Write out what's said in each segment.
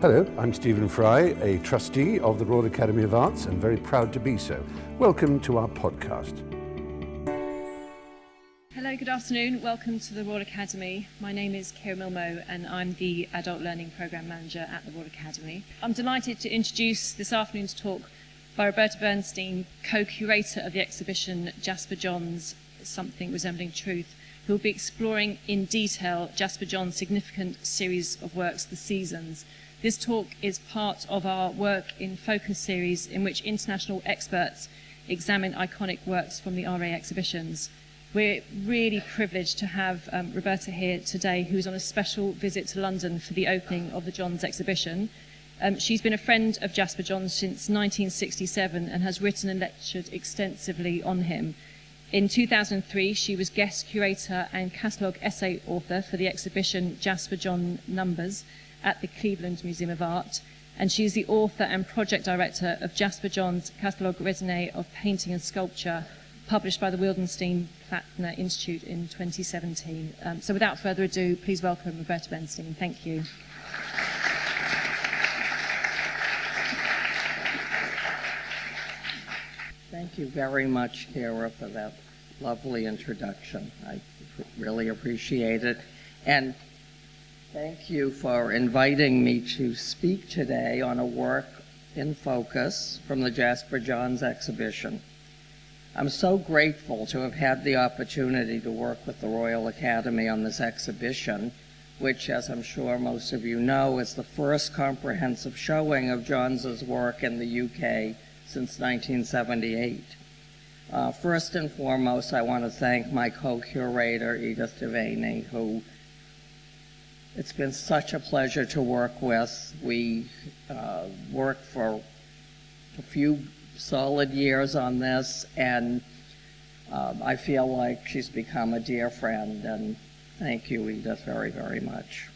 Hello, I'm Stephen Fry, a trustee of the Royal Academy of Arts and very proud to be so. Welcome to our podcast. Hello, good afternoon. Welcome to the Royal Academy. My name is Kira Milmo and I'm the Adult Learning Programme Manager at the Royal Academy. I'm delighted to introduce this afternoon's talk by Roberta Bernstein, co-curator of the exhibition Jasper Johns Something Resembling Truth, who will be exploring in detail Jasper Johns' significant series of works, The Seasons. This talk is part of our Work in Focus series in which international experts examine iconic works from the RA exhibitions. We're really privileged to have um, Roberta here today, who's on a special visit to London for the opening of the Johns exhibition. Um, she's been a friend of Jasper Johns since 1967 and has written and lectured extensively on him. In 2003, she was guest curator and catalogue essay author for the exhibition Jasper John Numbers at the Cleveland Museum of Art, and she is the author and project director of Jasper Johns' catalogue raisonné of painting and sculpture, published by the Wildenstein Plattner Institute in 2017. Um, so without further ado, please welcome Roberta Bernstein. Thank you. Thank you very much, Kara, for that lovely introduction. I really appreciate it. And thank you for inviting me to speak today on a work in focus from the Jasper Johns exhibition. I'm so grateful to have had the opportunity to work with the Royal Academy on this exhibition, which, as I'm sure most of you know, is the first comprehensive showing of Johns's work in the UK since 1978. Uh, first and foremost, I want to thank my co-curator, Edith Devaney, who it's been such a pleasure to work with. We uh, worked for a few solid years on this, and um, I feel like she's become a dear friend, and thank you, Edith, very, very much.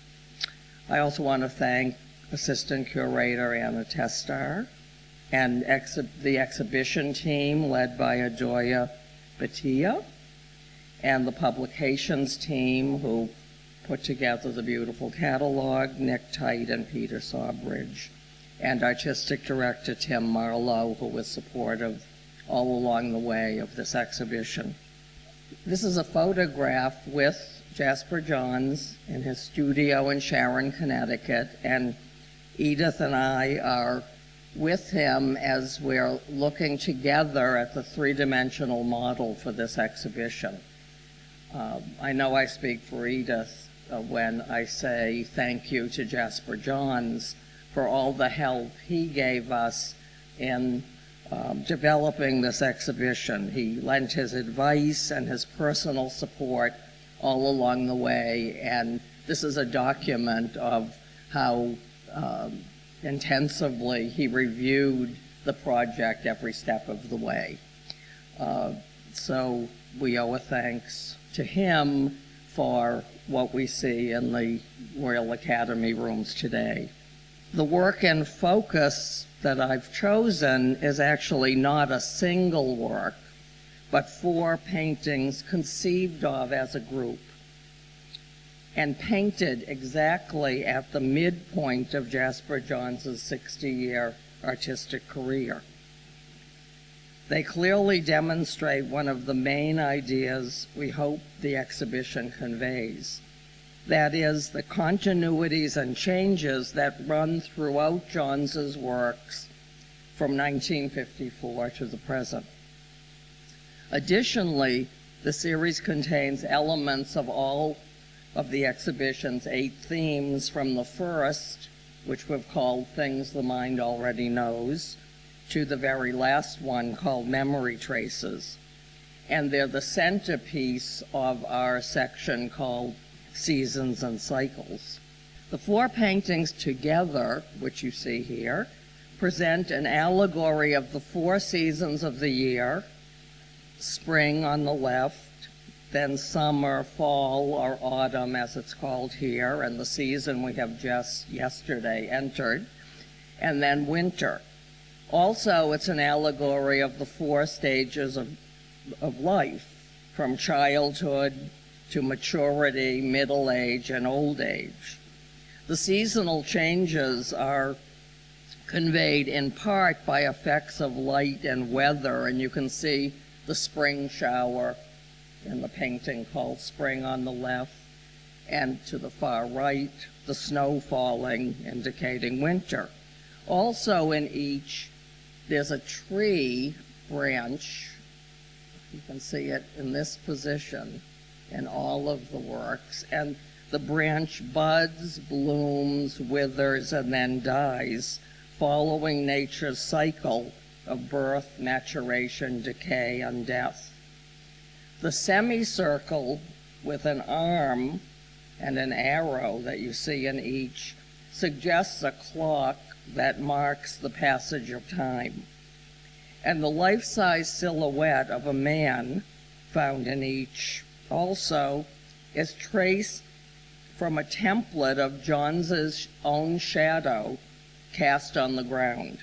I also want to thank Assistant Curator Anna Testar, and the exhibition team led by Idoya Beitia and the publications team who put together the beautiful catalog, Nick Tite and Peter Sawbridge, and artistic director Tim Marlow, who was supportive all along the way of this exhibition. This is a photograph with Jasper Johns in his studio in Sharon, Connecticut, and Edith and I are with him as we're looking together at the three-dimensional model for this exhibition. Uh, I know I speak for Edith when I say thank you to Jasper Johns for all the help he gave us in um, developing this exhibition. He lent his advice and his personal support all along the way, and this is a document of how um, intensively. He reviewed the project every step of the way. Uh, so we owe a thanks to him for what we see in the Royal Academy rooms today. The work and focus that I've chosen is actually not a single work, but four paintings conceived of as a group and painted exactly at the midpoint of Jasper Johns' 60 year artistic career. They clearly demonstrate one of the main ideas we hope the exhibition conveys. That is, the continuities and changes that run throughout Johns' works from 1954 to the present. Additionally, the series contains elements of all of the exhibition's eight themes from the first, which we've called Things the Mind Already Knows, to the very last one called Memory Traces. And they're the centerpiece of our section called Seasons and Cycles. The four paintings together, which you see here, present an allegory of the four seasons of the year spring on the left, then summer, fall, or autumn, as it's called here, and the season we have just yesterday entered, and then winter. Also, it's an allegory of the four stages of, of life, from childhood to maturity, middle age, and old age. The seasonal changes are conveyed in part by effects of light and weather, and you can see the spring shower in the painting called Spring on the left, and to the far right, the snow falling, indicating winter. Also, in each, there's a tree branch. You can see it in this position in all of the works. And the branch buds, blooms, withers, and then dies, following nature's cycle of birth, maturation, decay, and death. The semicircle with an arm and an arrow that you see in each suggests a clock that marks the passage of time. And the life size silhouette of a man found in each also is traced from a template of Johns's own shadow cast on the ground.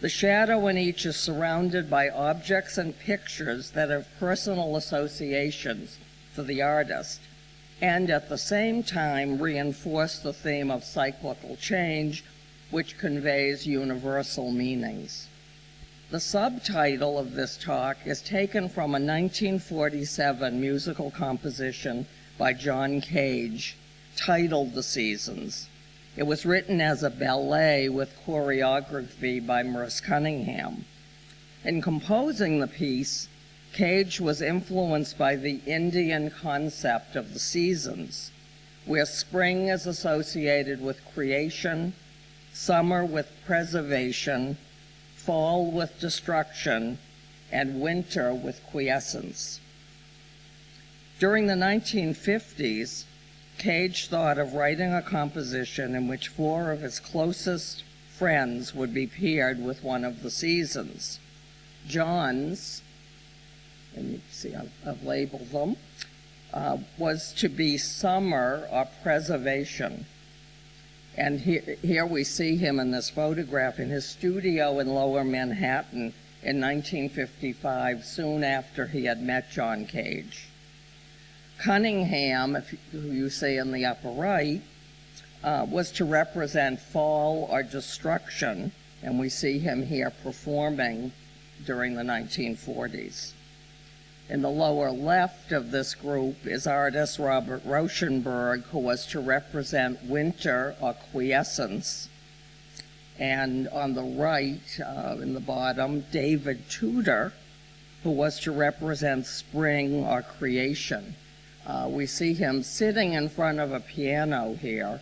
The shadow in each is surrounded by objects and pictures that have personal associations for the artist and at the same time reinforce the theme of cyclical change, which conveys universal meanings. The subtitle of this talk is taken from a 1947 musical composition by John Cage titled The Seasons. It was written as a ballet with choreography by Merce Cunningham. In composing the piece, Cage was influenced by the Indian concept of the seasons, where spring is associated with creation, summer with preservation, fall with destruction, and winter with quiescence. During the 1950s, Cage thought of writing a composition in which four of his closest friends would be paired with one of the seasons. Johns, and you see I've, I've labeled them, uh, was to be summer or preservation. And he, here we see him in this photograph in his studio in lower Manhattan in 1955, soon after he had met John Cage. Cunningham, who you see in the upper right, uh, was to represent fall or destruction, and we see him here performing during the 1940s. In the lower left of this group is artist Robert Rauschenberg, who was to represent winter or quiescence. And on the right, uh, in the bottom, David Tudor, who was to represent spring or creation. Uh, we see him sitting in front of a piano here,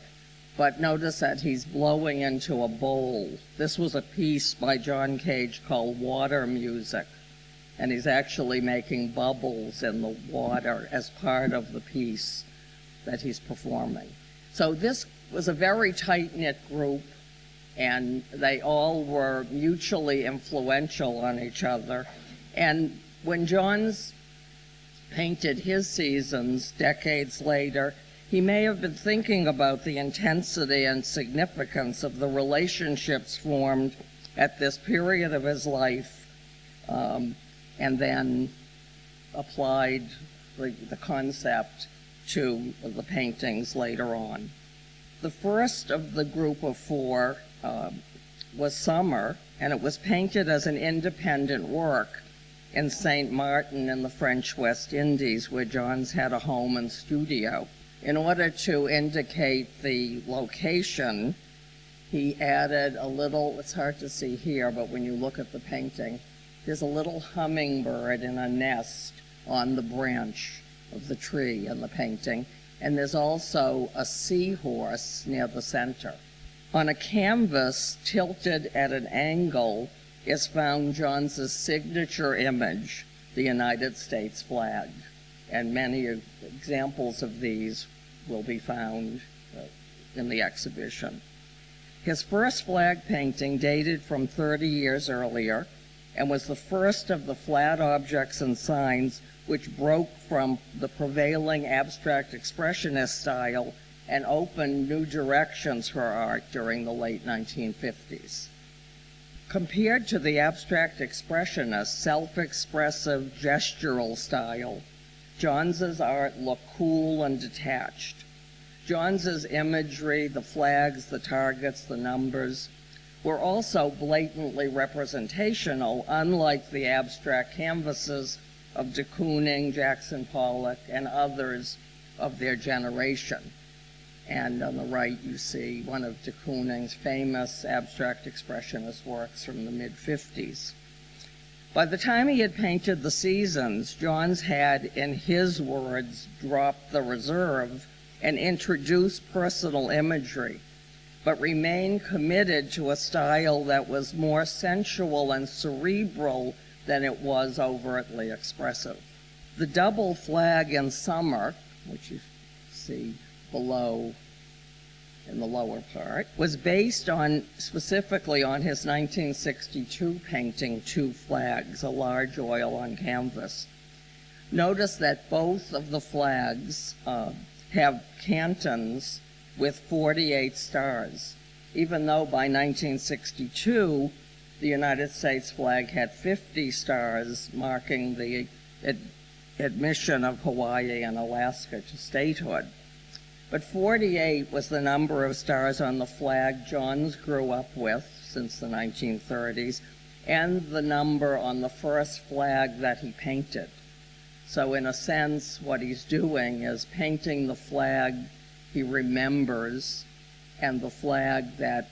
but notice that he's blowing into a bowl. This was a piece by John Cage called Water Music and he's actually making bubbles in the water as part of the piece that he's performing. So this was a very tight knit group, and they all were mutually influential on each other. And when Johns painted his seasons decades later, he may have been thinking about the intensity and significance of the relationships formed at this period of his life um, and then applied the, the concept to the paintings later on. The first of the group of four uh, was Summer, and it was painted as an independent work in St. Martin in the French West Indies, where Johns had a home and studio. In order to indicate the location, he added a little, it's hard to see here, but when you look at the painting, there's a little hummingbird in a nest on the branch of the tree in the painting, and there's also a seahorse near the center. On a canvas tilted at an angle is found John's signature image, the United States flag, and many examples of these will be found uh, in the exhibition. His first flag painting dated from 30 years earlier and was the first of the flat objects and signs which broke from the prevailing abstract expressionist style and opened new directions for art during the late 1950s. Compared to the abstract expressionist, self-expressive, gestural style, Johns's art looked cool and detached. Johns's imagery, the flags, the targets, the numbers, were also blatantly representational, unlike the abstract canvases of de Kooning, Jackson Pollock, and others of their generation. And on the right, you see one of de Kooning's famous abstract expressionist works from the mid 50s. By the time he had painted the seasons, Johns had, in his words, dropped the reserve and introduced personal imagery, but remained committed to a style that was more sensual and cerebral than it was overtly expressive. The double flag in summer, which you see below in the lower part, was based on specifically on his 1962 painting, Two Flags, a large oil on canvas. Notice that both of the flags uh, have cantons with 48 stars, even though by 1962 the United States flag had 50 stars marking the ad- admission of Hawaii and Alaska to statehood. But 48 was the number of stars on the flag Johns grew up with since the 1930s, and the number on the first flag that he painted. So, in a sense, what he's doing is painting the flag he remembers and the flag that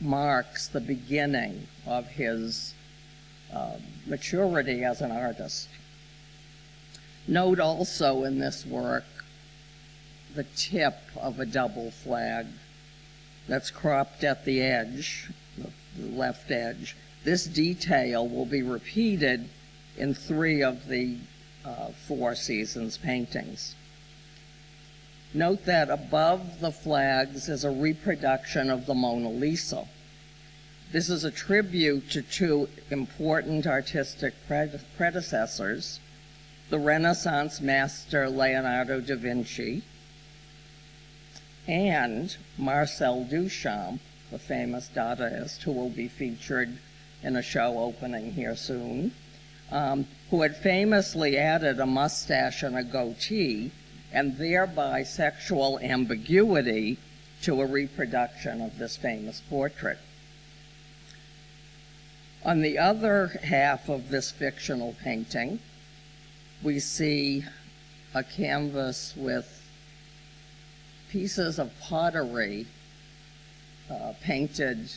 marks the beginning of his uh, maturity as an artist. Note also in this work the tip of a double flag that's cropped at the edge, the left edge. This detail will be repeated in three of the uh, Four Seasons paintings. Note that above the flags is a reproduction of the Mona Lisa. This is a tribute to two important artistic pred- predecessors the Renaissance master Leonardo da Vinci and Marcel Duchamp, the famous Dadaist, who will be featured in a show opening here soon, um, who had famously added a mustache and a goatee and thereby sexual ambiguity to a reproduction of this famous portrait. On the other half of this fictional painting, we see a canvas with pieces of pottery uh, painted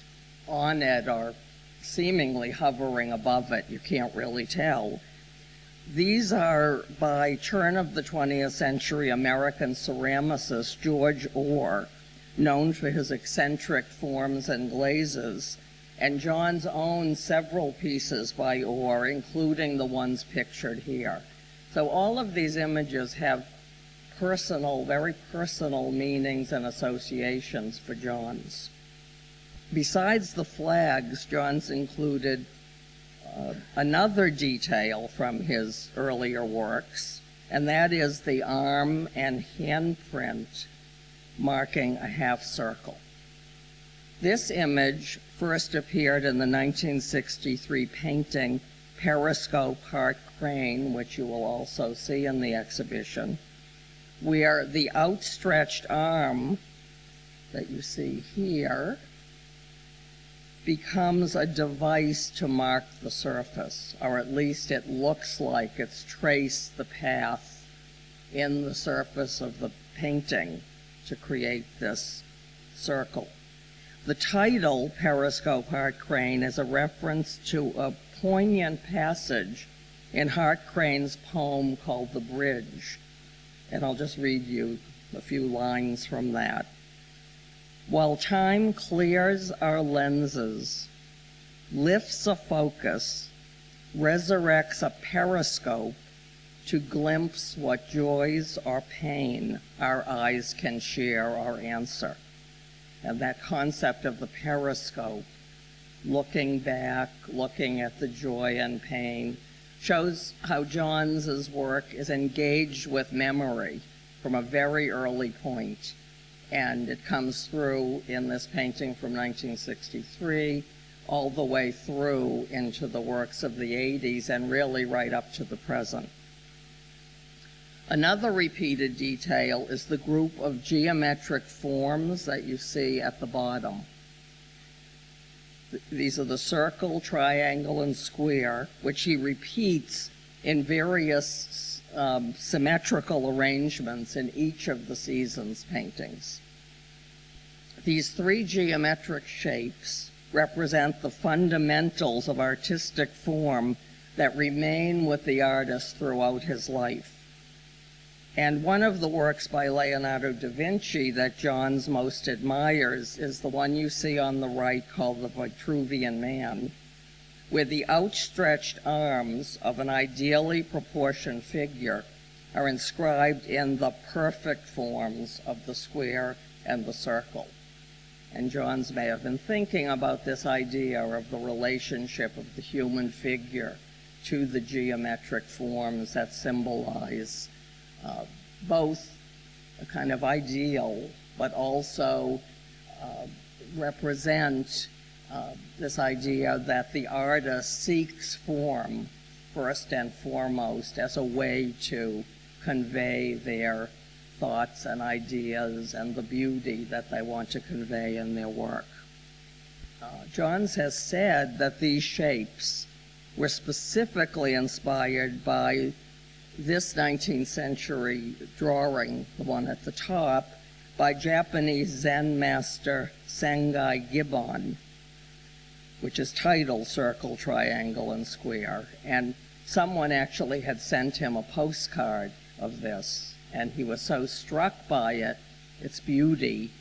on it or seemingly hovering above it. You can't really tell. These are by turn of the 20th century American ceramicist George Ohr, known for his eccentric forms and glazes, and Johns owns several pieces by Ohr, including the ones pictured here. So all of these images have personal, very personal meanings and associations for Johns. Besides the flags, Johns included uh, another detail from his earlier works, and that is the arm and handprint marking a half circle. This image first appeared in the 1963 painting Periscope Hart Crane, which you will also see in the exhibition, where the outstretched arm that you see here becomes a device to mark the surface, or at least it looks like it's traced the path in the surface of the painting to create this circle. The title, Periscope Hart Crane, is a reference to a poignant passage in Hart Crane's poem called The Bridge. And I'll just read you a few lines from that. While time clears our lenses, lifts a focus, resurrects a periscope to glimpse what joys or pain our eyes can share or answer and that concept of the periscope, looking back, looking at the joy and pain, shows how Johns's work is engaged with memory from a very early point. And it comes through in this painting from 1963 all the way through into the works of the 80s and really right up to the present. Another repeated detail is the group of geometric forms that you see at the bottom. These are the circle, triangle, and square, which he repeats in various um, symmetrical arrangements in each of the season's paintings. These three geometric shapes represent the fundamentals of artistic form that remain with the artist throughout his life. And one of the works by Leonardo da Vinci that Johns most admires is the one you see on the right called the Vitruvian Man, where the outstretched arms of an ideally proportioned figure are inscribed in the perfect forms of the square and the circle. And Johns may have been thinking about this idea of the relationship of the human figure to the geometric forms that symbolize uh, both a kind of ideal, but also uh, represent uh, this idea that the artist seeks form first and foremost as a way to convey their thoughts and ideas and the beauty that they want to convey in their work. Uh, Johns has said that these shapes were specifically inspired by this 19th century drawing, the one at the top, by Japanese Zen master Sengai Gibon, which is titled Circle, Triangle, and Square. And someone actually had sent him a postcard of this, and he was so struck by it, its beauty,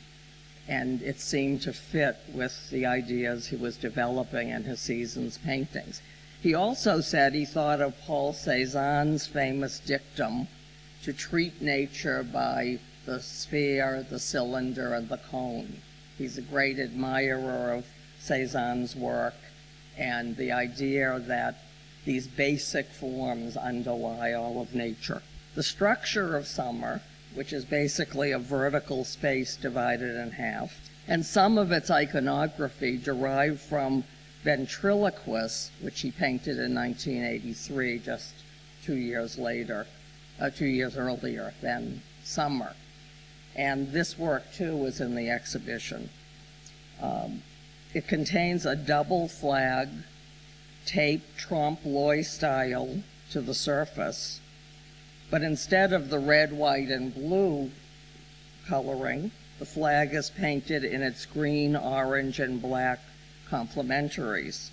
and it seemed to fit with the ideas he was developing in his season's paintings. He also said he thought of Paul Cézanne's famous dictum to treat nature by the sphere, the cylinder, and the cone. He's a great admirer of Cézanne's work and the idea that these basic forms underlie all of nature. The structure of summer, which is basically a vertical space divided in half, and some of its iconography derived from Ventriloquist, which he painted in 1983, just two years later, uh, two years earlier than Summer. And this work, too, was in the exhibition. Um, it contains a double flag taped trompe l'oeil style to the surface, but instead of the red, white, and blue coloring, the flag is painted in its green, orange, and black complementaries.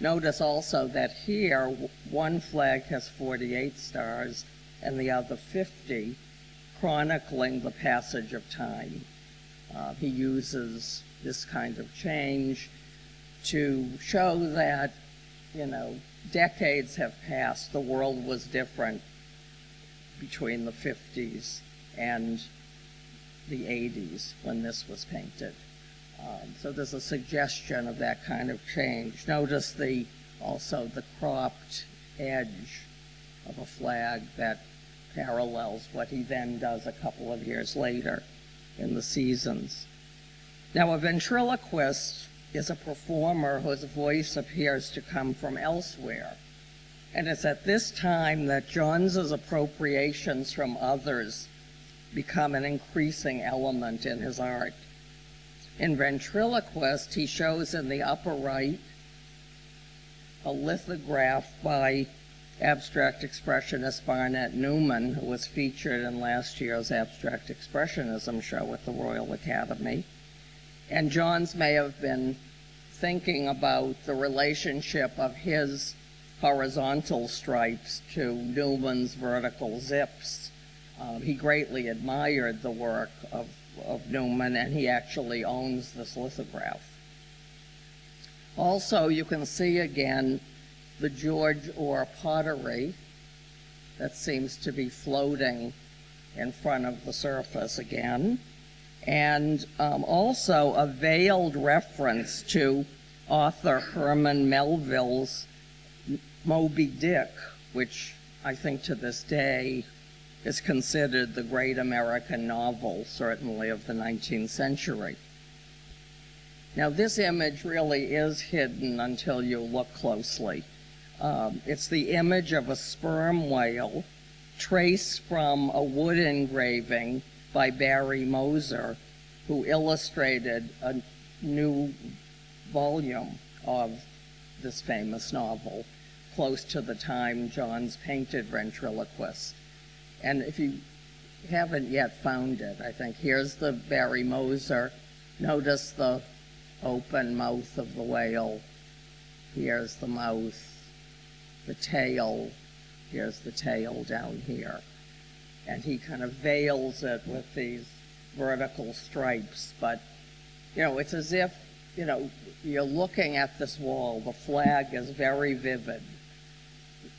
Notice also that here one flag has 48 stars and the other 50, chronicling the passage of time. Uh, he uses this kind of change to show that, you know, decades have passed, the world was different between the 50s and the 80s when this was painted. Um, so there's a suggestion of that kind of change. Notice the also the cropped edge of a flag that parallels what he then does a couple of years later in the seasons. Now, a ventriloquist is a performer whose voice appears to come from elsewhere. And it's at this time that Johns's appropriations from others become an increasing element in his art. In Ventriloquist, he shows in the upper right a lithograph by abstract expressionist Barnett Newman, who was featured in last year's Abstract Expressionism show at the Royal Academy. And Johns may have been thinking about the relationship of his horizontal stripes to Newman's vertical zips. Um, he greatly admired the work of of Newman, and he actually owns this lithograph. Also, you can see again the George Ohr pottery that seems to be floating in front of the surface again. And um, also a veiled reference to author Herman Melville's Moby Dick, which I think to this day is considered the great American novel, certainly of the 19th century. Now, this image really is hidden until you look closely. Um, it's the image of a sperm whale traced from a wood engraving by Barry Moser, who illustrated a new volume of this famous novel close to the time Johns painted Ventriloquist. And if you haven't yet found it, I think here's the Barry Moser. Notice the open mouth of the whale. Here's the mouth, the tail. Here's the tail down here. And he kind of veils it with these vertical stripes. But, you know, it's as if, you know, you're looking at this wall. The flag is very vivid.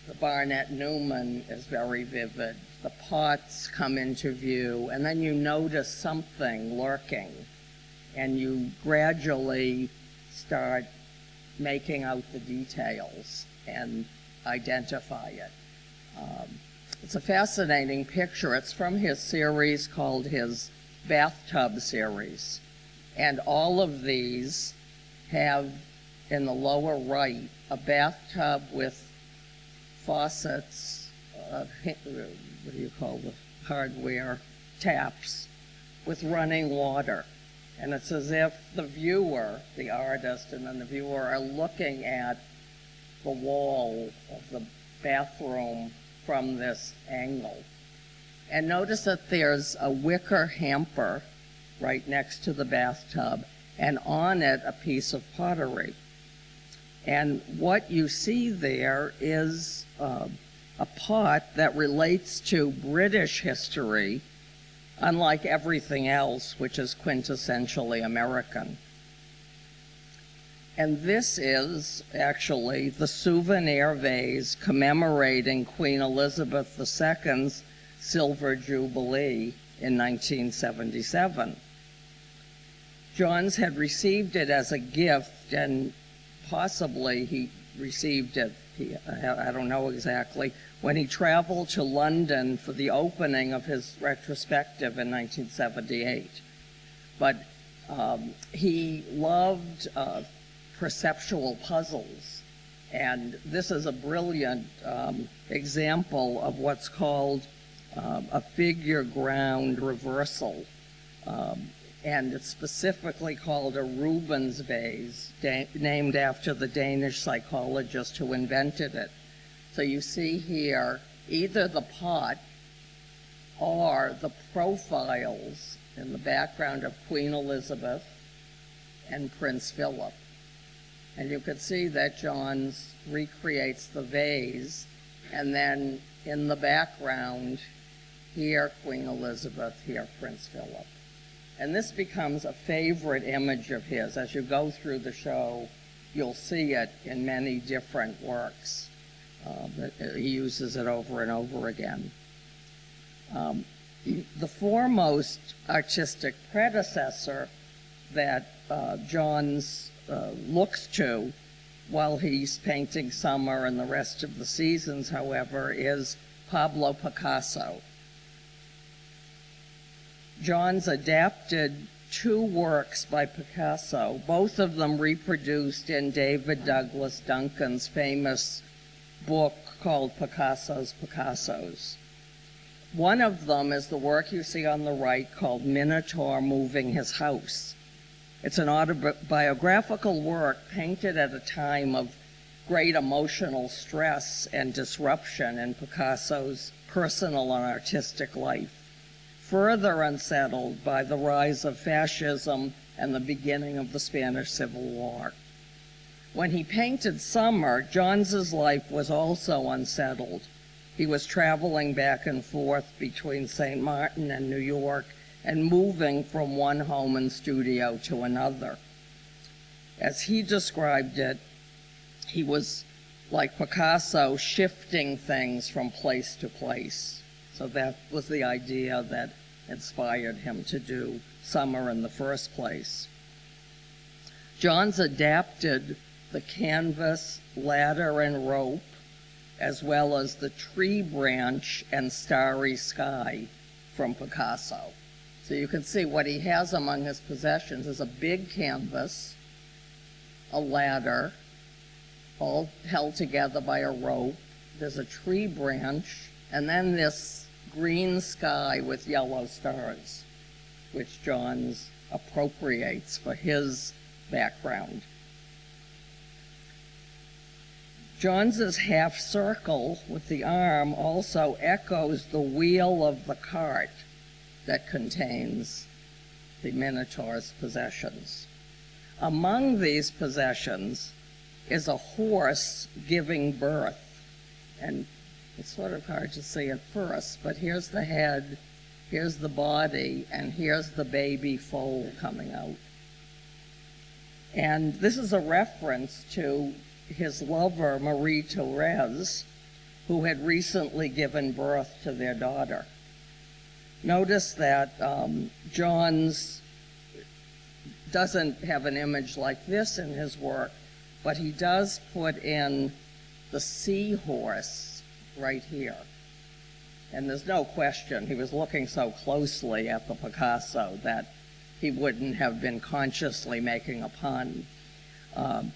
The Barnett Newman is very vivid. The pots come into view, and then you notice something lurking, and you gradually start making out the details and identify it. Um, it's a fascinating picture. It's from his series called his Bathtub series. And all of these have in the lower right a bathtub with faucets, uh, what do you call the hardware, taps with running water. And it's as if the viewer, the artist, and then the viewer are looking at the wall of the bathroom from this angle. And notice that there's a wicker hamper right next to the bathtub, and on it a piece of pottery. And what you see there is uh, a pot that relates to British history, unlike everything else, which is quintessentially American. And this is actually the souvenir vase commemorating Queen Elizabeth II's Silver Jubilee in 1977. Johns had received it as a gift, and possibly he received it, he, I don't know exactly, when he traveled to London for the opening of his retrospective in 1978. But um, he loved uh, perceptual puzzles. And this is a brilliant um, example of what's called um, a figure ground reversal. Um, and it's specifically called a Rubin vase, named after the Danish psychologist who invented it. So you see here either the pot or the profiles in the background of Queen Elizabeth and Prince Philip. And you can see that Johns recreates the vase, and then in the background, here Queen Elizabeth, here Prince Philip. And this becomes a favorite image of his. As you go through the show, you'll see it in many different works. Uh, he uses it over and over again. Um, the foremost artistic predecessor that uh, Johns uh, looks to while he's painting summer and the rest of the seasons, however, is Pablo Picasso. Johns adapted two works by Picasso, both of them reproduced in David Douglas Duncan's famous book called Picasso's Picassos. One of them is the work you see on the right called Minotaur Moving His House. It's an autobiographical work painted at a time of great emotional stress and disruption in Picasso's personal and artistic life, further unsettled by the rise of fascism and the beginning of the Spanish Civil War. When he painted Summer, Johns's life was also unsettled. He was traveling back and forth between St. Martin and New York and moving from one home and studio to another. As he described it, he was like Picasso shifting things from place to place. So that was the idea that inspired him to do Summer in the first place. Johns adapted the canvas, ladder, and rope, as well as the tree branch and starry sky from Picasso. So you can see what he has among his possessions is a big canvas, a ladder, all held together by a rope. There's a tree branch And then this green sky with yellow stars, which Johns appropriates for his background. Johns's half circle with the arm also echoes the wheel of the cart that contains the Minotaur's possessions. Among these possessions is a horse giving birth. And it's sort of hard to see at first, but here's the head, here's the body, and here's the baby foal coming out. And this is a reference to his lover, Marie Therese, who had recently given birth to their daughter. Notice that um, Johns doesn't have an image like this in his work, but he does put in the seahorse right here. And there's no question he was looking so closely at the Picasso that he wouldn't have been consciously making a pun. Um,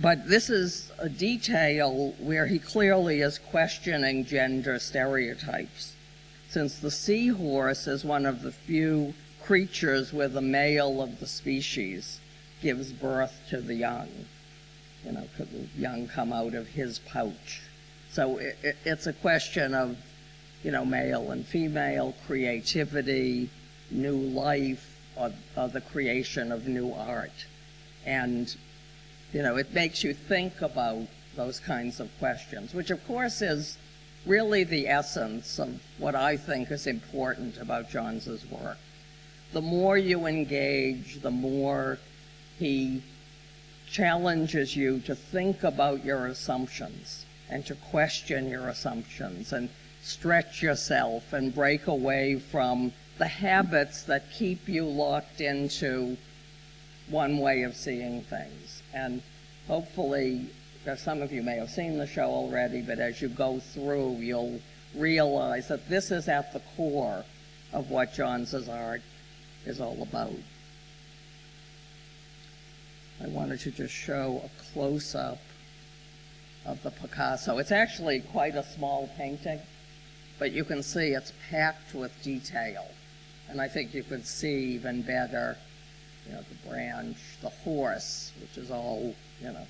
but this is a detail where he clearly is questioning gender stereotypes, since the seahorse is one of the few creatures where the male of the species gives birth to the young. You know, could the young come out of his pouch? So it, it, it's a question of, you know, male and female, creativity, new life, or, or the creation of new art. And, you know, it makes you think about those kinds of questions, which of course is really the essence of what I think is important about Johns's work the more you engage, the more he challenges you to think about your assumptions and to question your assumptions and stretch yourself and break away from the habits that keep you locked into one way of seeing things. And hopefully, uh, some of you may have seen the show already, but as you go through, you'll realize that this is at the core of what Johns's art is all about. I wanted to just show a close-up of the Picasso. It's actually quite a small painting, but you can see it's packed with detail. And I think you could see even better, you know, the branch, the horse, which is all, you know,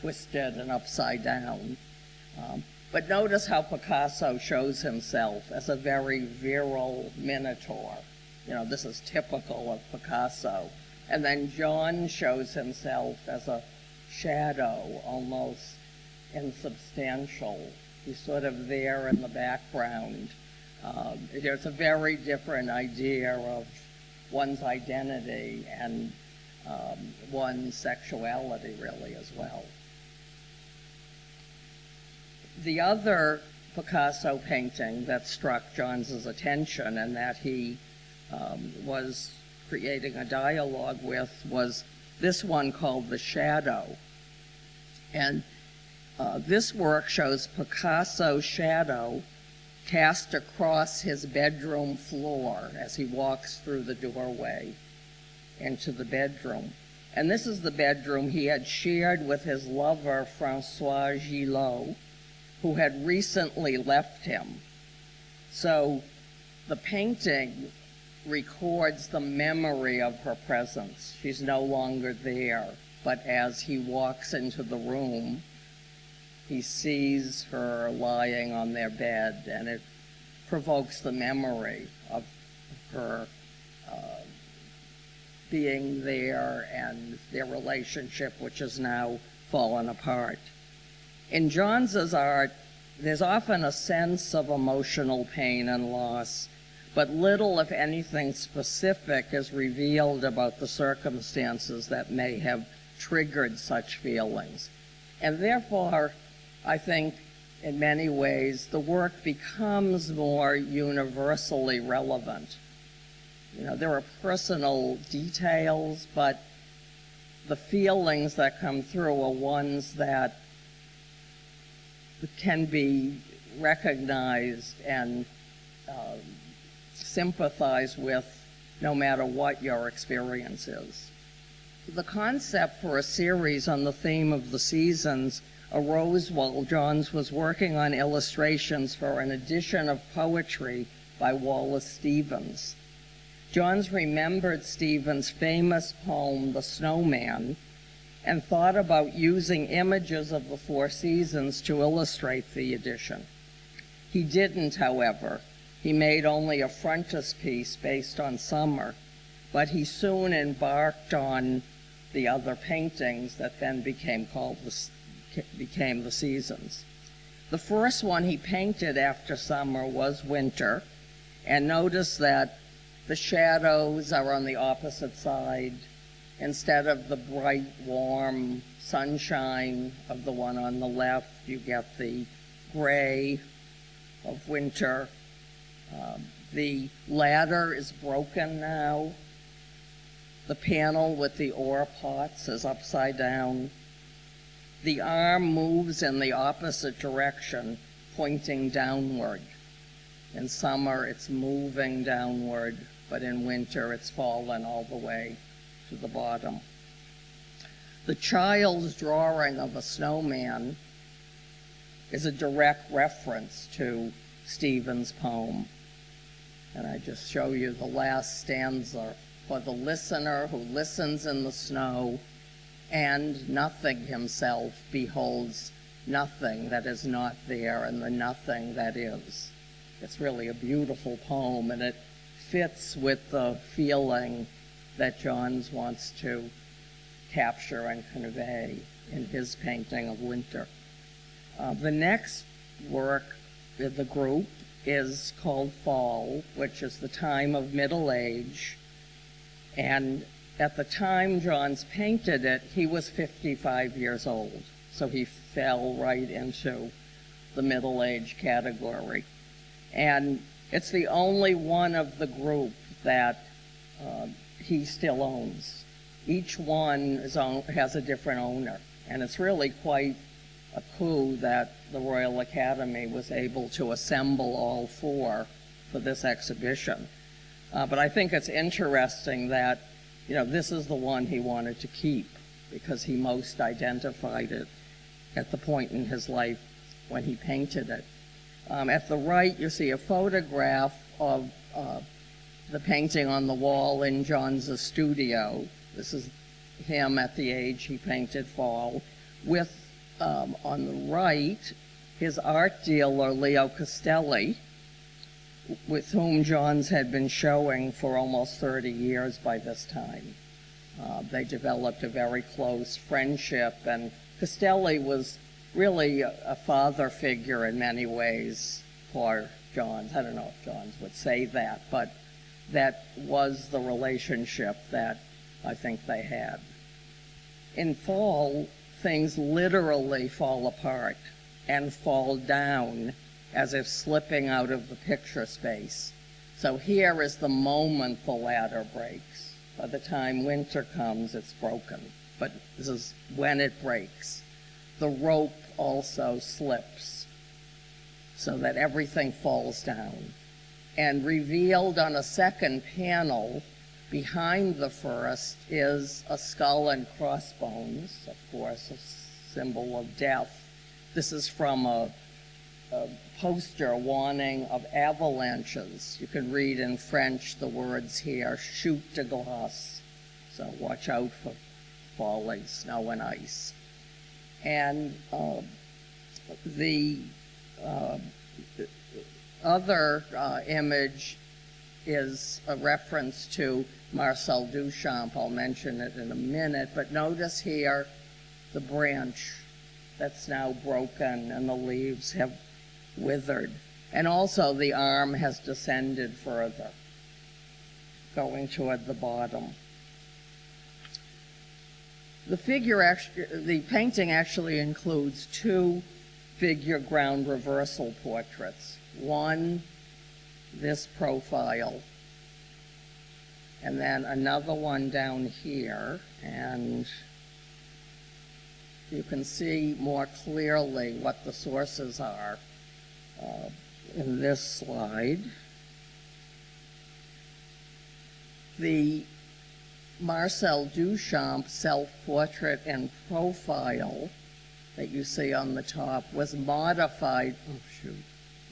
twisted and upside down. Um, but notice how Picasso shows himself as a very virile minotaur you know, this is typical of Picasso. And then John shows himself as a shadow, almost insubstantial. He's sort of there in the background. Um, there's a very different idea of one's identity and um, one's sexuality, really, as well. The other Picasso painting that struck Johns's attention and that he um, was creating a dialogue with was this one called The Shadow. And uh, this work shows Picasso's shadow cast across his bedroom floor as he walks through the doorway into the bedroom. And this is the bedroom he had shared with his lover, Françoise Gilot, who had recently left him. So the painting records the memory of her presence. She's no longer there, but as he walks into the room, he sees her lying on their bed, and it provokes the memory of her uh, being there and their relationship, which has now fallen apart. In Johns's art, there's often a sense of emotional pain and loss but little, if anything, specific is revealed about the circumstances that may have triggered such feelings. And therefore, I think in many ways the work becomes more universally relevant. You know, there are personal details, but the feelings that come through are ones that can be recognized and um, sympathize with no matter what your experience is. The concept for a series on the theme of the seasons arose while Johns was working on illustrations for an edition of poetry by Wallace Stevens. Johns remembered Stevens' famous poem, The Snowman, and thought about using images of the four seasons to illustrate the edition. He didn't, however. He made only a frontispiece based on summer, but he soon embarked on the other paintings that then became called the, became the seasons. The first one he painted after summer was winter, and notice that the shadows are on the opposite side instead of the bright, warm sunshine of the one on the left, you get the gray of winter. Um, the ladder is broken now. The panel with the Ohr pots is upside down. The arm moves in the opposite direction, pointing downward. In summer, it's moving downward, but in winter, it's fallen all the way to the bottom. The child's drawing of a snowman is a direct reference to Stevens' poem. And I just show you the last stanza for the listener who listens in the snow and nothing himself beholds nothing that is not there and the nothing that is. It's really a beautiful poem and it fits with the feeling that Johns wants to capture and convey in his painting of winter. Uh, the next work of the group is called Fall, which is the time of middle age. And at the time Johns painted it, he was 55 years old. So he fell right into the middle age category. And it's the only one of the group that uh, he still owns. Each one own, has a different owner, and it's really quite a coup that the Royal Academy was able to assemble all four for this exhibition. Uh, but I think it's interesting that, you know, this is the one he wanted to keep because he most identified it at the point in his life when he painted it. Um, at the right, you see a photograph of uh, the painting on the wall in Johns' studio. This is him at the age he painted Fall, with um, on the right his art dealer Leo Castelli, with whom Johns had been showing for almost 30 years by this time. Uh, they developed a very close friendship, and Castelli was really a, a father figure in many ways for Johns. I don't know if Johns would say that, but that was the relationship that I think they had. In fall, things literally fall apart and fall down as if slipping out of the picture space. So here is the moment the ladder breaks. By the time winter comes, it's broken. But this is when it breaks. The rope also slips so that everything falls down and revealed on a second panel behind the first is a skull and crossbones, of course, a symbol of death. This is from a, a poster warning of avalanches. You can read in French the words here, chute de glace. So watch out for falling snow and ice. And uh, the uh, other uh, image is a reference to Marcel Duchamp. I'll mention it in a minute, but notice here the branch that's now broken and the leaves have withered. And also the arm has descended further, going toward the bottom. The figure actually, the painting actually includes two figure ground reversal portraits. One, this profile, and then another one down here, and you can see more clearly what the sources are uh, in this slide. The Marcel Duchamp self-portrait and profile that you see on the top was modified, oh shoot,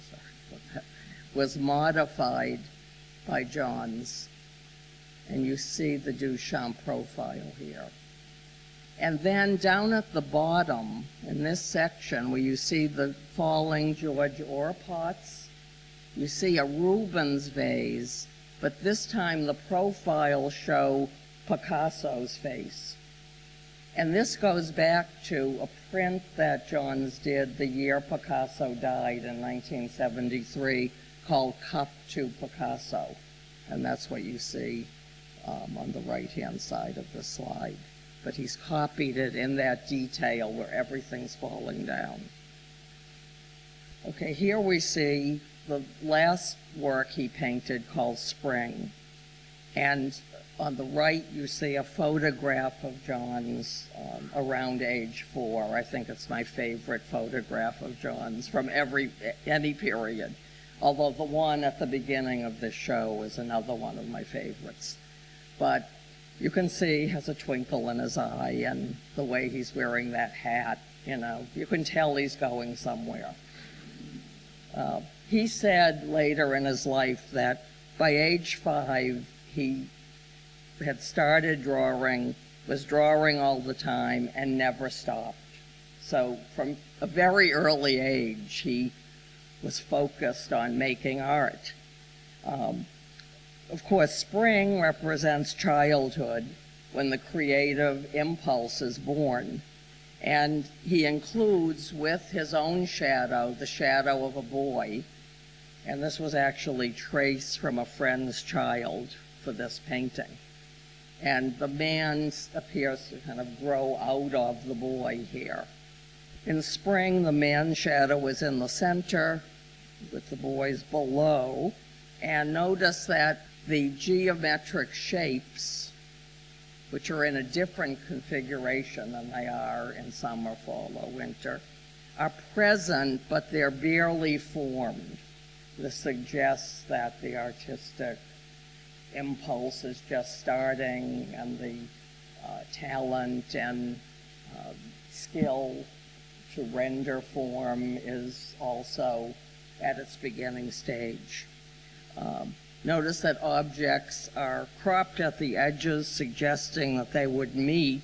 sorry about that, was modified by Johns. And you see the Duchamp profile here. And then down at the bottom, in this section where you see the falling George Ohr pots, you see a Rubin vase, but this time the profiles show Picasso's face. And this goes back to a print that Johns did the year Picasso died in 1973 called Cup 2 Picasso. And that's what you see um, on the right-hand side of the slide but he's copied it in that detail where everything's falling down. Okay, here we see the last work he painted called Spring. And on the right, you see a photograph of Johns um, around age four. I think it's my favorite photograph of Johns from every any period. Although the one at the beginning of this show is another one of my favorites. But you can see he has a twinkle in his eye and the way he's wearing that hat, you know, you can tell he's going somewhere. Uh, he said later in his life that by age five, he had started drawing, was drawing all the time, and never stopped. So from a very early age, he was focused on making art. Um, of course, spring represents childhood when the creative impulse is born. And he includes with his own shadow the shadow of a boy. And this was actually traced from a friend's child for this painting. And the man appears to kind of grow out of the boy here. In spring, the man's shadow is in the center with the boys below. And notice that the geometric shapes, which are in a different configuration than they are in summer, fall, or winter, are present, but they're barely formed. This suggests that the artistic impulse is just starting and the uh, talent and uh, skill to render form is also at its beginning stage. Um, Notice that objects are cropped at the edges, suggesting that they would meet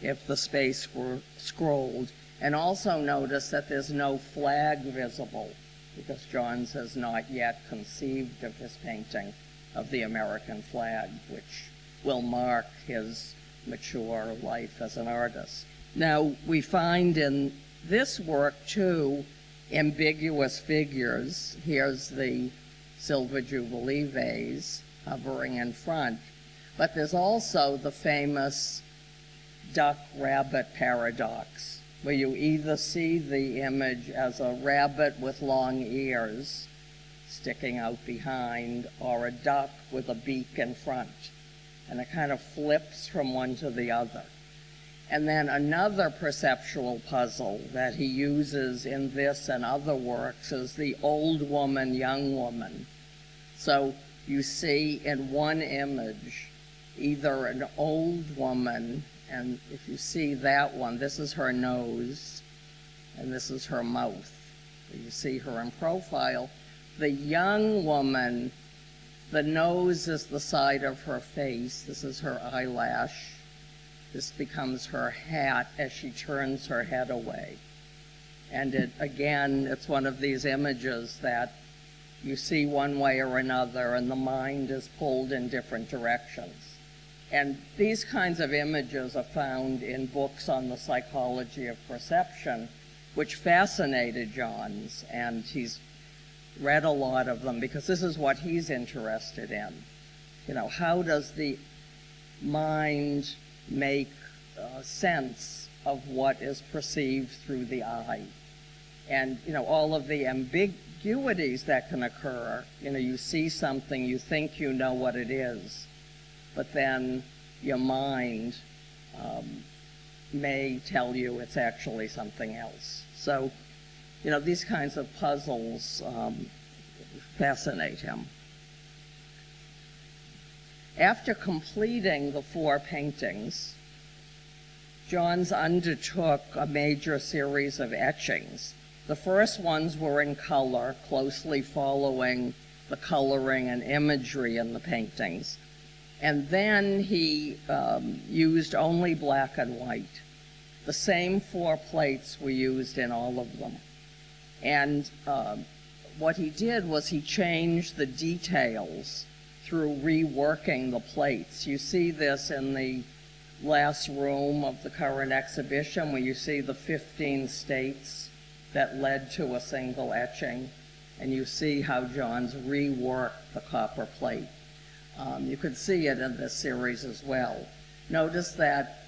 if the space were scrolled. And also notice that there's no flag visible because Johns has not yet conceived of his painting of the American flag, which will mark his mature life as an artist. Now, we find in this work, too, ambiguous figures. Here's the Silver Jubilee vase hovering in front. But there's also the famous duck rabbit paradox, where you either see the image as a rabbit with long ears sticking out behind, or a duck with a beak in front. And it kind of flips from one to the other. And then another perceptual puzzle that he uses in this and other works is the old woman, young woman so you see in one image either an old woman, and if you see that one, this is her nose, and this is her mouth. You see her in profile. The young woman, the nose is the side of her face. This is her eyelash. This becomes her hat as she turns her head away. And it, again, it's one of these images that you see one way or another, and the mind is pulled in different directions. And these kinds of images are found in books on the psychology of perception, which fascinated Johns, and he's read a lot of them because this is what he's interested in. You know, how does the mind make uh, sense of what is perceived through the eye? And, you know, all of the ambig- ambiguities that can occur. You know, you see something, you think you know what it is, but then your mind um, may tell you it's actually something else. So, you know, these kinds of puzzles um, fascinate him. After completing the four paintings, Johns undertook a major series of etchings. The first ones were in color, closely following the coloring and imagery in the paintings. And then he um, used only black and white. The same four plates were used in all of them. And uh, what he did was he changed the details through reworking the plates. You see this in the last room of the current exhibition where you see the 15 states that led to a single etching, and you see how Johns reworked the copper plate. Um, you can see it in this series as well. Notice that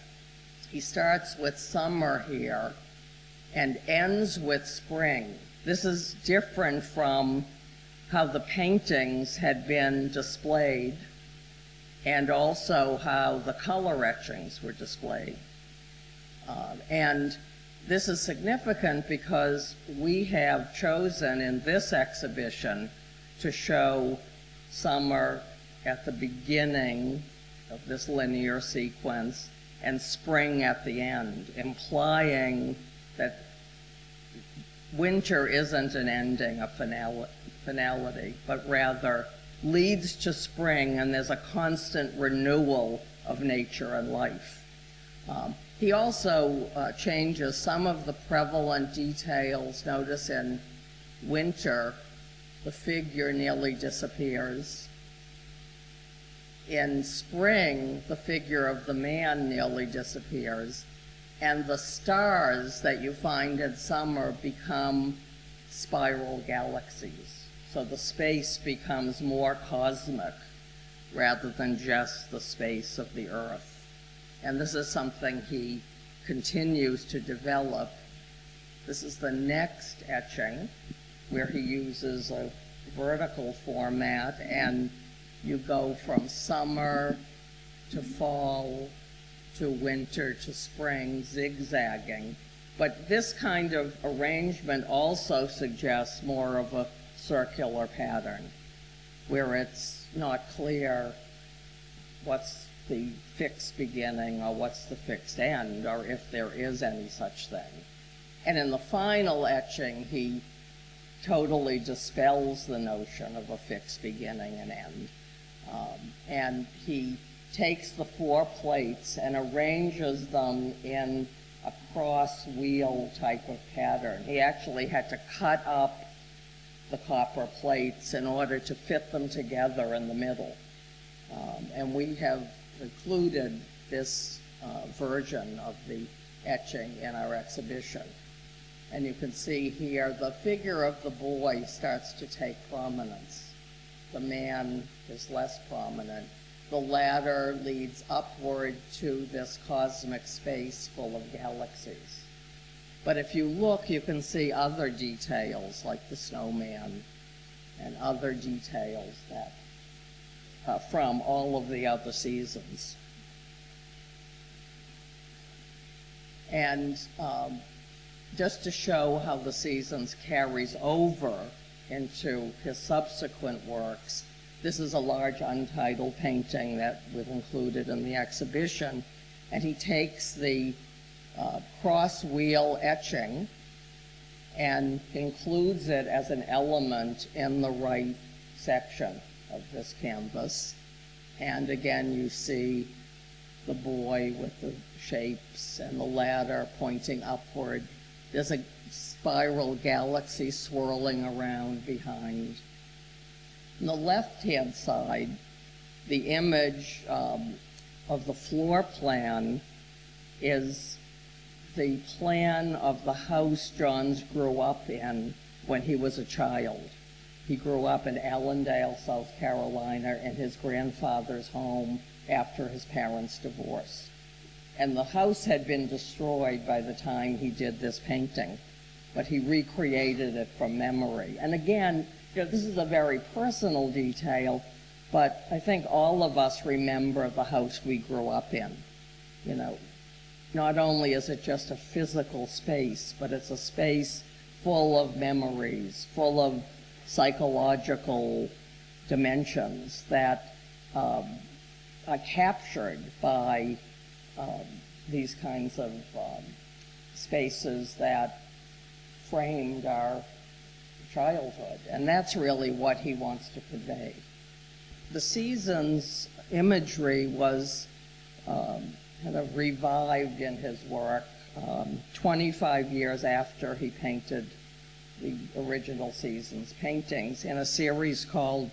he starts with summer here and ends with spring. This is different from how the paintings had been displayed and also how the color etchings were displayed. Uh, and this is significant because we have chosen in this exhibition to show summer at the beginning of this linear sequence and spring at the end, implying that winter isn't an ending, a finality, but rather leads to spring and there's a constant renewal of nature and life. Um, he also uh, changes some of the prevalent details. Notice in winter, the figure nearly disappears. In spring, the figure of the man nearly disappears and the stars that you find in summer become spiral galaxies. So the space becomes more cosmic rather than just the space of the Earth. And this is something he continues to develop. This is the next etching where he uses a vertical format and you go from summer to fall to winter to spring, zigzagging. But this kind of arrangement also suggests more of a circular pattern where it's not clear what's the fixed beginning or what's the fixed end or if there is any such thing. And in the final etching, he totally dispels the notion of a fixed beginning and end. Um, and he takes the four plates and arranges them in a cross wheel type of pattern. He actually had to cut up the copper plates in order to fit them together in the middle. Um, and we have included this uh, version of the etching in our exhibition. And you can see here the figure of the boy starts to take prominence. The man is less prominent the ladder leads upward to this cosmic space full of galaxies. But if you look, you can see other details like the snowman and other details that uh, from all of the other seasons. And um, just to show how the seasons carries over into his subsequent works, this is a large untitled painting that we've included in the exhibition. And he takes the uh, cross wheel etching and includes it as an element in the right section of this canvas. And again, you see the boy with the shapes and the ladder pointing upward. There's a spiral galaxy swirling around behind. On the left-hand side, the image um, of the floor plan is the plan of the house Johns grew up in when he was a child. He grew up in Allendale, South Carolina, in his grandfather's home after his parents' divorce. And the house had been destroyed by the time he did this painting, but he recreated it from memory. And again, you know, this is a very personal detail, but I think all of us remember the house we grew up in. You know, not only is it just a physical space, but it's a space full of memories, full of psychological dimensions that um, are captured by um, these kinds of um, spaces that framed our childhood. And that's really what he wants to convey. The seasons imagery was um, kind of revived in his work um, 25 years after he painted the original seasons paintings in a series called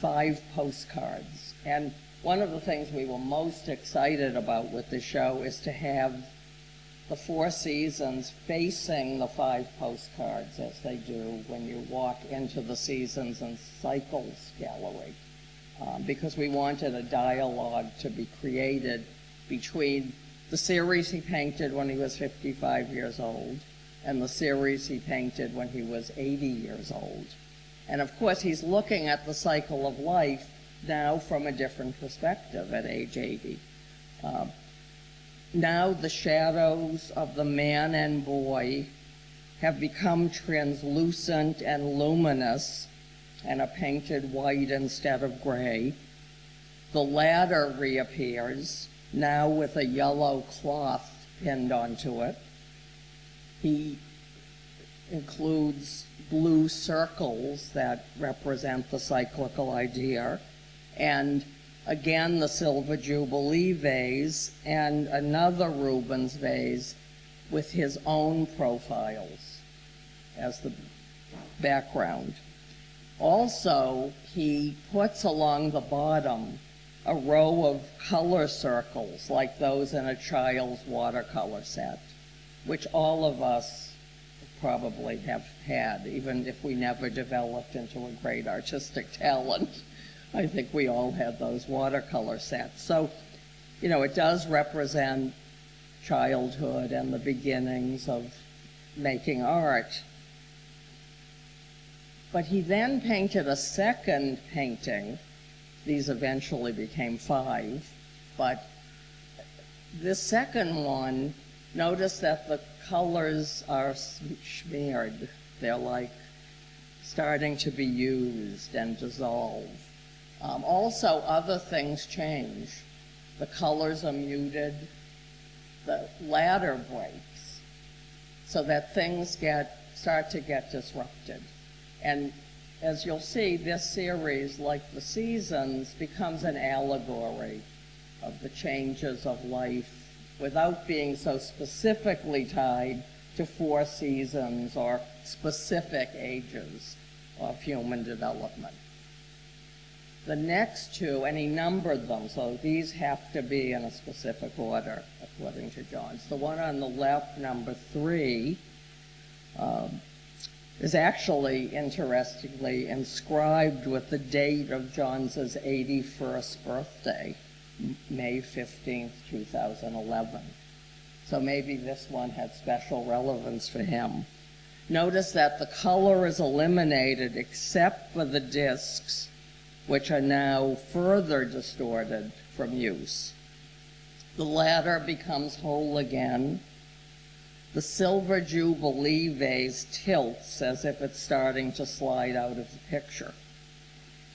Five Postcards. And one of the things we were most excited about with the show is to have the four seasons facing the five postcards as they do when you walk into the Seasons and Cycles gallery. Um, because we wanted a dialogue to be created between the series he painted when he was 55 years old and the series he painted when he was 80 years old. And of course, he's looking at the cycle of life now from a different perspective at age 80. Uh, now the shadows of the man and boy have become translucent and luminous and are painted white instead of gray. The ladder reappears, now with a yellow cloth pinned onto it. He includes blue circles that represent the cyclical idea, and again the Silver Jubilee vase, and another Rubin vase with his own profiles as the background. Also, he puts along the bottom a row of color circles like those in a child's watercolor set, which all of us probably have had, even if we never developed into a great artistic talent. I think we all had those watercolor sets. So, you know, it does represent childhood and the beginnings of making art. But he then painted a second painting. These eventually became five. But this second one, notice that the colors are smeared. They're like starting to be used and dissolve. Um, also, other things change. The colors are muted. The ladder breaks so that things get start to get disrupted. And as you'll see, this series, like the seasons, becomes an allegory of the changes of life without being so specifically tied to four seasons or specific ages of human development. The next two, and he numbered them, so these have to be in a specific order according to Johns. The one on the left, number three, um, is actually, interestingly, inscribed with the date of Johns's 81st birthday, May 15th, 2011. So maybe this one had special relevance for him. Notice that the color is eliminated except for the discs, which are now further distorted from use. The ladder becomes whole again, the silver jubilee vase tilts as if it's starting to slide out of the picture.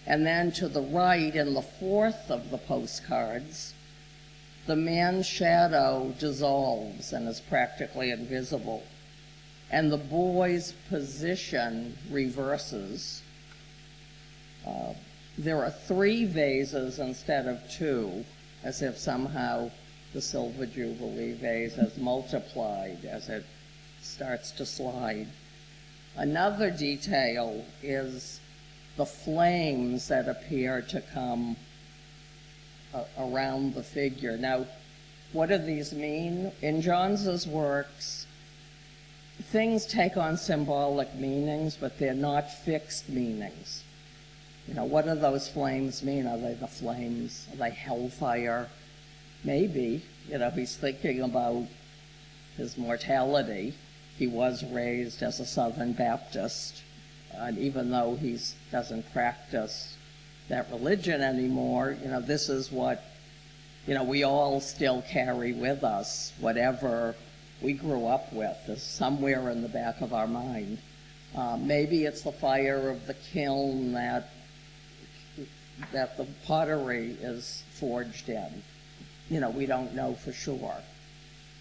And then to the right, in the fourth of the postcards, the man's shadow dissolves and is practically invisible. And the boy's position reverses. Uh, there are three vases instead of two, as if somehow the silver jubilee vase has multiplied as it starts to slide. Another detail is the flames that appear to come uh, around the figure. Now, what do these mean? In Johns's works, things take on symbolic meanings, but they're not fixed meanings. You know, what do those flames mean? Are they the flames? Are they hellfire? maybe, you know, he's thinking about his mortality. He was raised as a Southern Baptist, and even though he doesn't practice that religion anymore, you know, this is what, you know, we all still carry with us, whatever we grew up with, is somewhere in the back of our mind. Uh, maybe it's the fire of the kiln that that the pottery is forged in you know, we don't know for sure.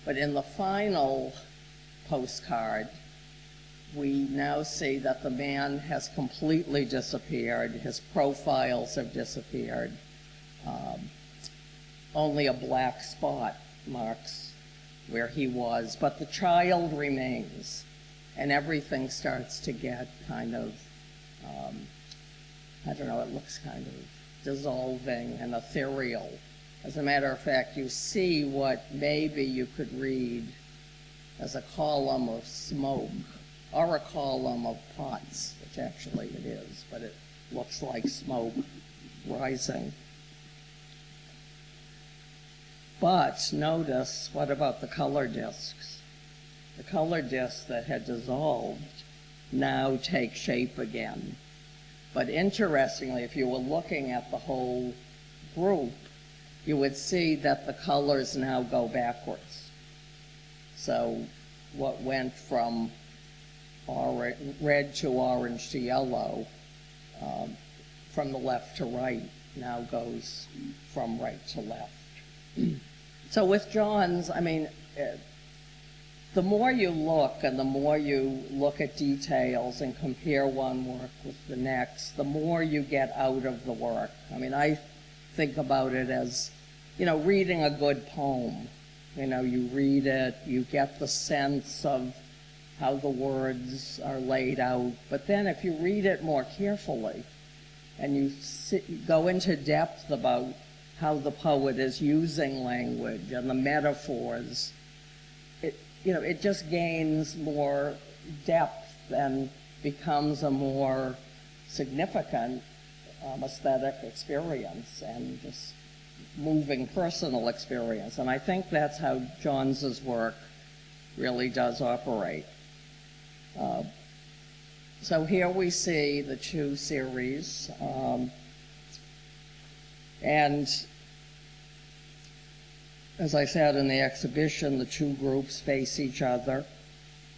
But in the final postcard, we now see that the man has completely disappeared. His profiles have disappeared. Um, only a black spot marks where he was, but the child remains, and everything starts to get kind of, um, I don't know, it looks kind of dissolving and ethereal. As a matter of fact, you see what maybe you could read as a column of smoke or a column of pots, which actually it is, but it looks like smoke rising. But notice, what about the color discs? The color discs that had dissolved now take shape again. But interestingly, if you were looking at the whole group, you would see that the colors now go backwards. So what went from red to orange to yellow, um, from the left to right, now goes from right to left. so with Johns, I mean, uh, the more you look and the more you look at details and compare one work with the next, the more you get out of the work. I mean, I think about it as, you know, reading a good poem. You know, you read it, you get the sense of how the words are laid out. But then if you read it more carefully and you sit, go into depth about how the poet is using language and the metaphors, it, you know, it just gains more depth and becomes a more significant um, aesthetic experience and just moving personal experience. And I think that's how Johns' work really does operate. Uh, so here we see the two series. Um, and as I said in the exhibition, the two groups face each other.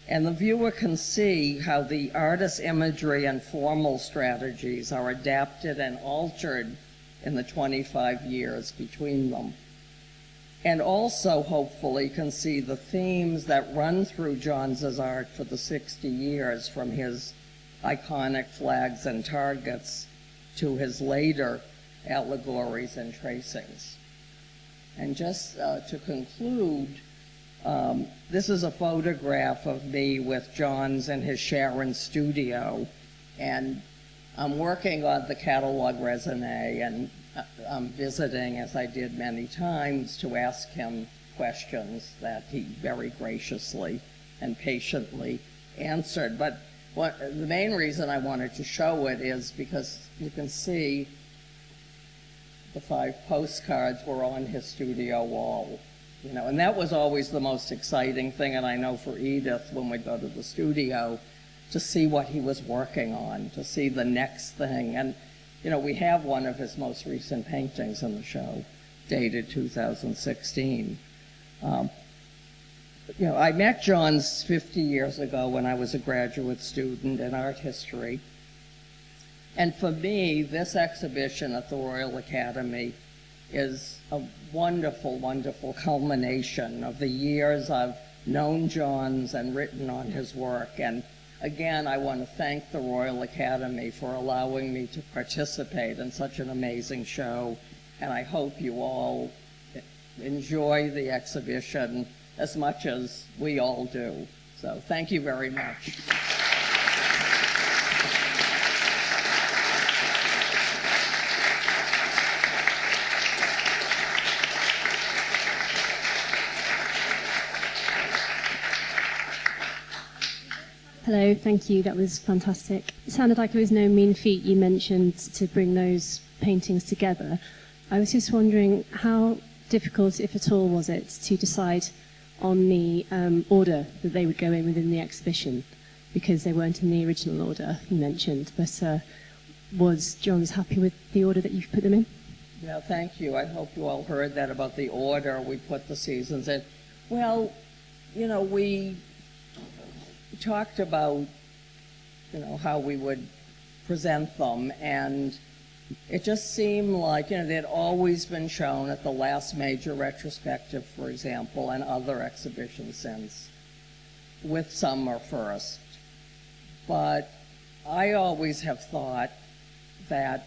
And the viewer can see how the artist's imagery and formal strategies are adapted and altered in the 25 years between them and also hopefully can see the themes that run through Johns' art for the 60 years from his iconic flags and targets to his later allegories and tracings. And just uh, to conclude, um, this is a photograph of me with Johns in his Sharon studio, and I'm working on the catalog raisonné, and um, visiting, as I did many times, to ask him questions that he very graciously and patiently answered. But what, the main reason I wanted to show it is because you can see the five postcards were on his studio wall. You know, and that was always the most exciting thing, and I know for Edith when we go to the studio, to see what he was working on, to see the next thing. And you know, we have one of his most recent paintings in the show, dated 2016. Um, you know, I met Johns 50 years ago when I was a graduate student in art history. And for me, this exhibition at the Royal Academy is a wonderful, wonderful culmination of the years I've known Johns and written on his work. And Again, I want to thank the Royal Academy for allowing me to participate in such an amazing show, and I hope you all enjoy the exhibition as much as we all do. So thank you very much. Hello, thank you. That was fantastic. It sounded like it was no mean feat you mentioned to bring those paintings together. I was just wondering how difficult, if at all, was it to decide on the um, order that they would go in within the exhibition? Because they weren't in the original order you mentioned, but uh, was Johns happy with the order that you've put them in? Yeah, thank you. I hope you all heard that about the order we put the seasons in. Well, you know, we talked about, you know, how we would present them, and it just seemed like, you know, they'd always been shown at the last major retrospective, for example, and other exhibitions since, with summer first. But I always have thought that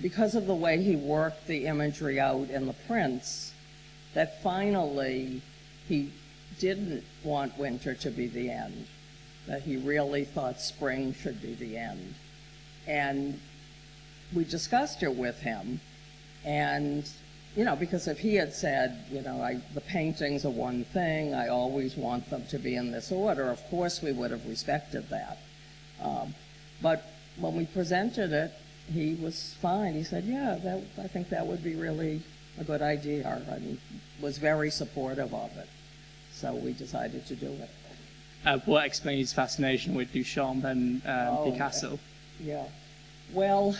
because of the way he worked the imagery out in the prints, that finally he didn't want winter to be the end, that he really thought spring should be the end. And we discussed it with him, and you know, because if he had said, you know, I, the paintings are one thing, I always want them to be in this order, of course we would have respected that. Um, but when we presented it, he was fine. He said, yeah, that, I think that would be really a good idea. I mean, was very supportive of it. So we decided to do it. Uh, what explains his fascination with Duchamp and um, Oh, Picasso? Yeah. Well,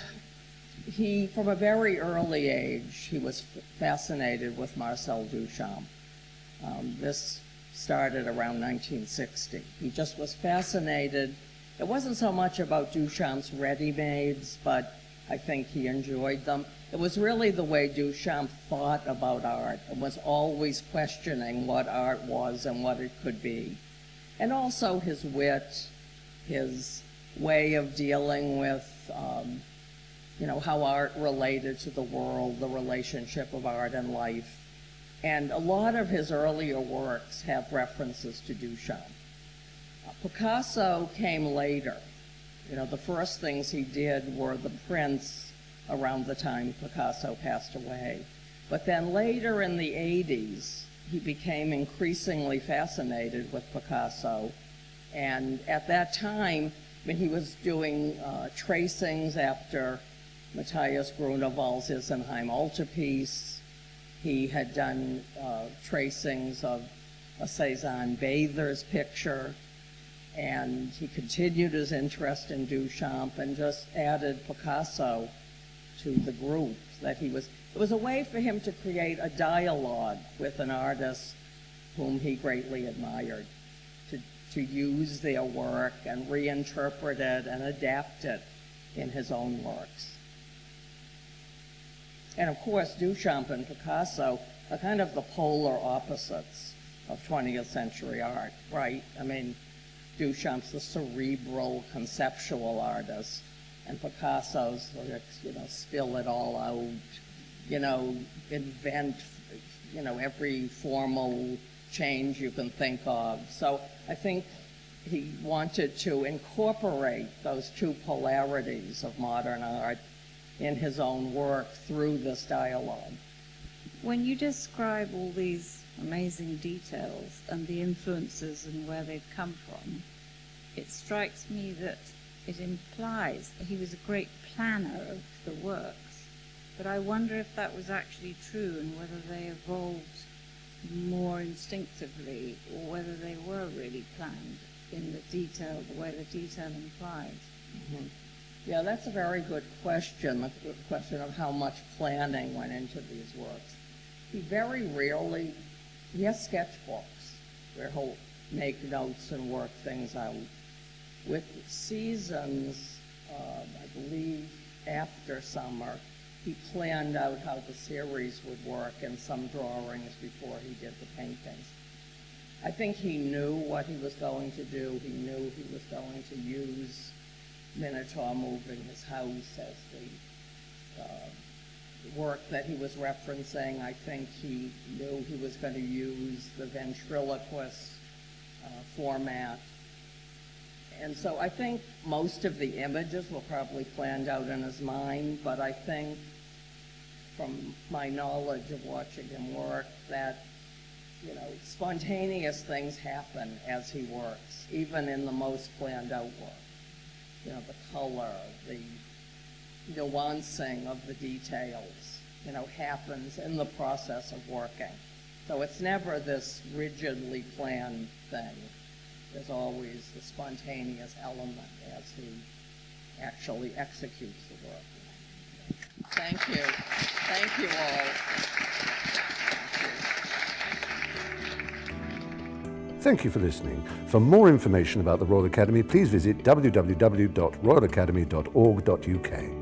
he, from a very early age, he was fascinated with Marcel Duchamp. Um, this started around 1960. He just was fascinated. It wasn't so much about Duchamp's ready-mades, but I think he enjoyed them. It was really the way Duchamp thought about art and was always questioning what art was and what it could be. And also his wit, his way of dealing with, um, you know, how art related to the world, the relationship of art and life. And a lot of his earlier works have references to Duchamp. Uh, Picasso came later. You know, the first things he did were the prints around the time Picasso passed away. But then later in the 80s, he became increasingly fascinated with Picasso. And at that time, when he was doing uh, tracings after Matthias Grunewald's Isenheim altarpiece, he had done uh, tracings of a Cezanne Bather's picture, and he continued his interest in Duchamp and just added Picasso to the group that he was. It was a way for him to create a dialogue with an artist whom he greatly admired, to, to use their work and reinterpret it and adapt it in his own works. And of course, Duchamp and Picasso are kind of the polar opposites of 20th century art, right? I mean, Duchamp's the cerebral, conceptual artist, and Picasso's, you know, spill it all out, you know, invent, you know, every formal change you can think of. So I think he wanted to incorporate those two polarities of modern art in his own work through this dialogue. When you describe all these amazing details and the influences and where they've come from, it strikes me that it implies that he was a great planner of the works. But I wonder if that was actually true and whether they evolved more instinctively or whether they were really planned in the detail, the way the detail implies. Mm-hmm. Yeah, that's a very good question, the question of how much planning went into these works. He very rarely, he has sketchbooks where he'll make notes and work things out. With seasons, uh, I believe after summer, he planned out how the series would work and some drawings before he did the paintings. I think he knew what he was going to do. He knew he was going to use Minotaur moving his house as the uh, work that he was referencing. I think he knew he was going to use the ventriloquist uh, format. And so I think most of the images were probably planned out in his mind, but I think from my knowledge of watching him work that you know, spontaneous things happen as he works, even in the most planned out work. You know, the color, the nuancing of the details, you know, happens in the process of working. So it's never this rigidly planned thing. There's always the spontaneous element as he actually executes the work. Thank you. Thank you all. Thank you for listening. For more information about the Royal Academy, please visit www.royalacademy.org.uk.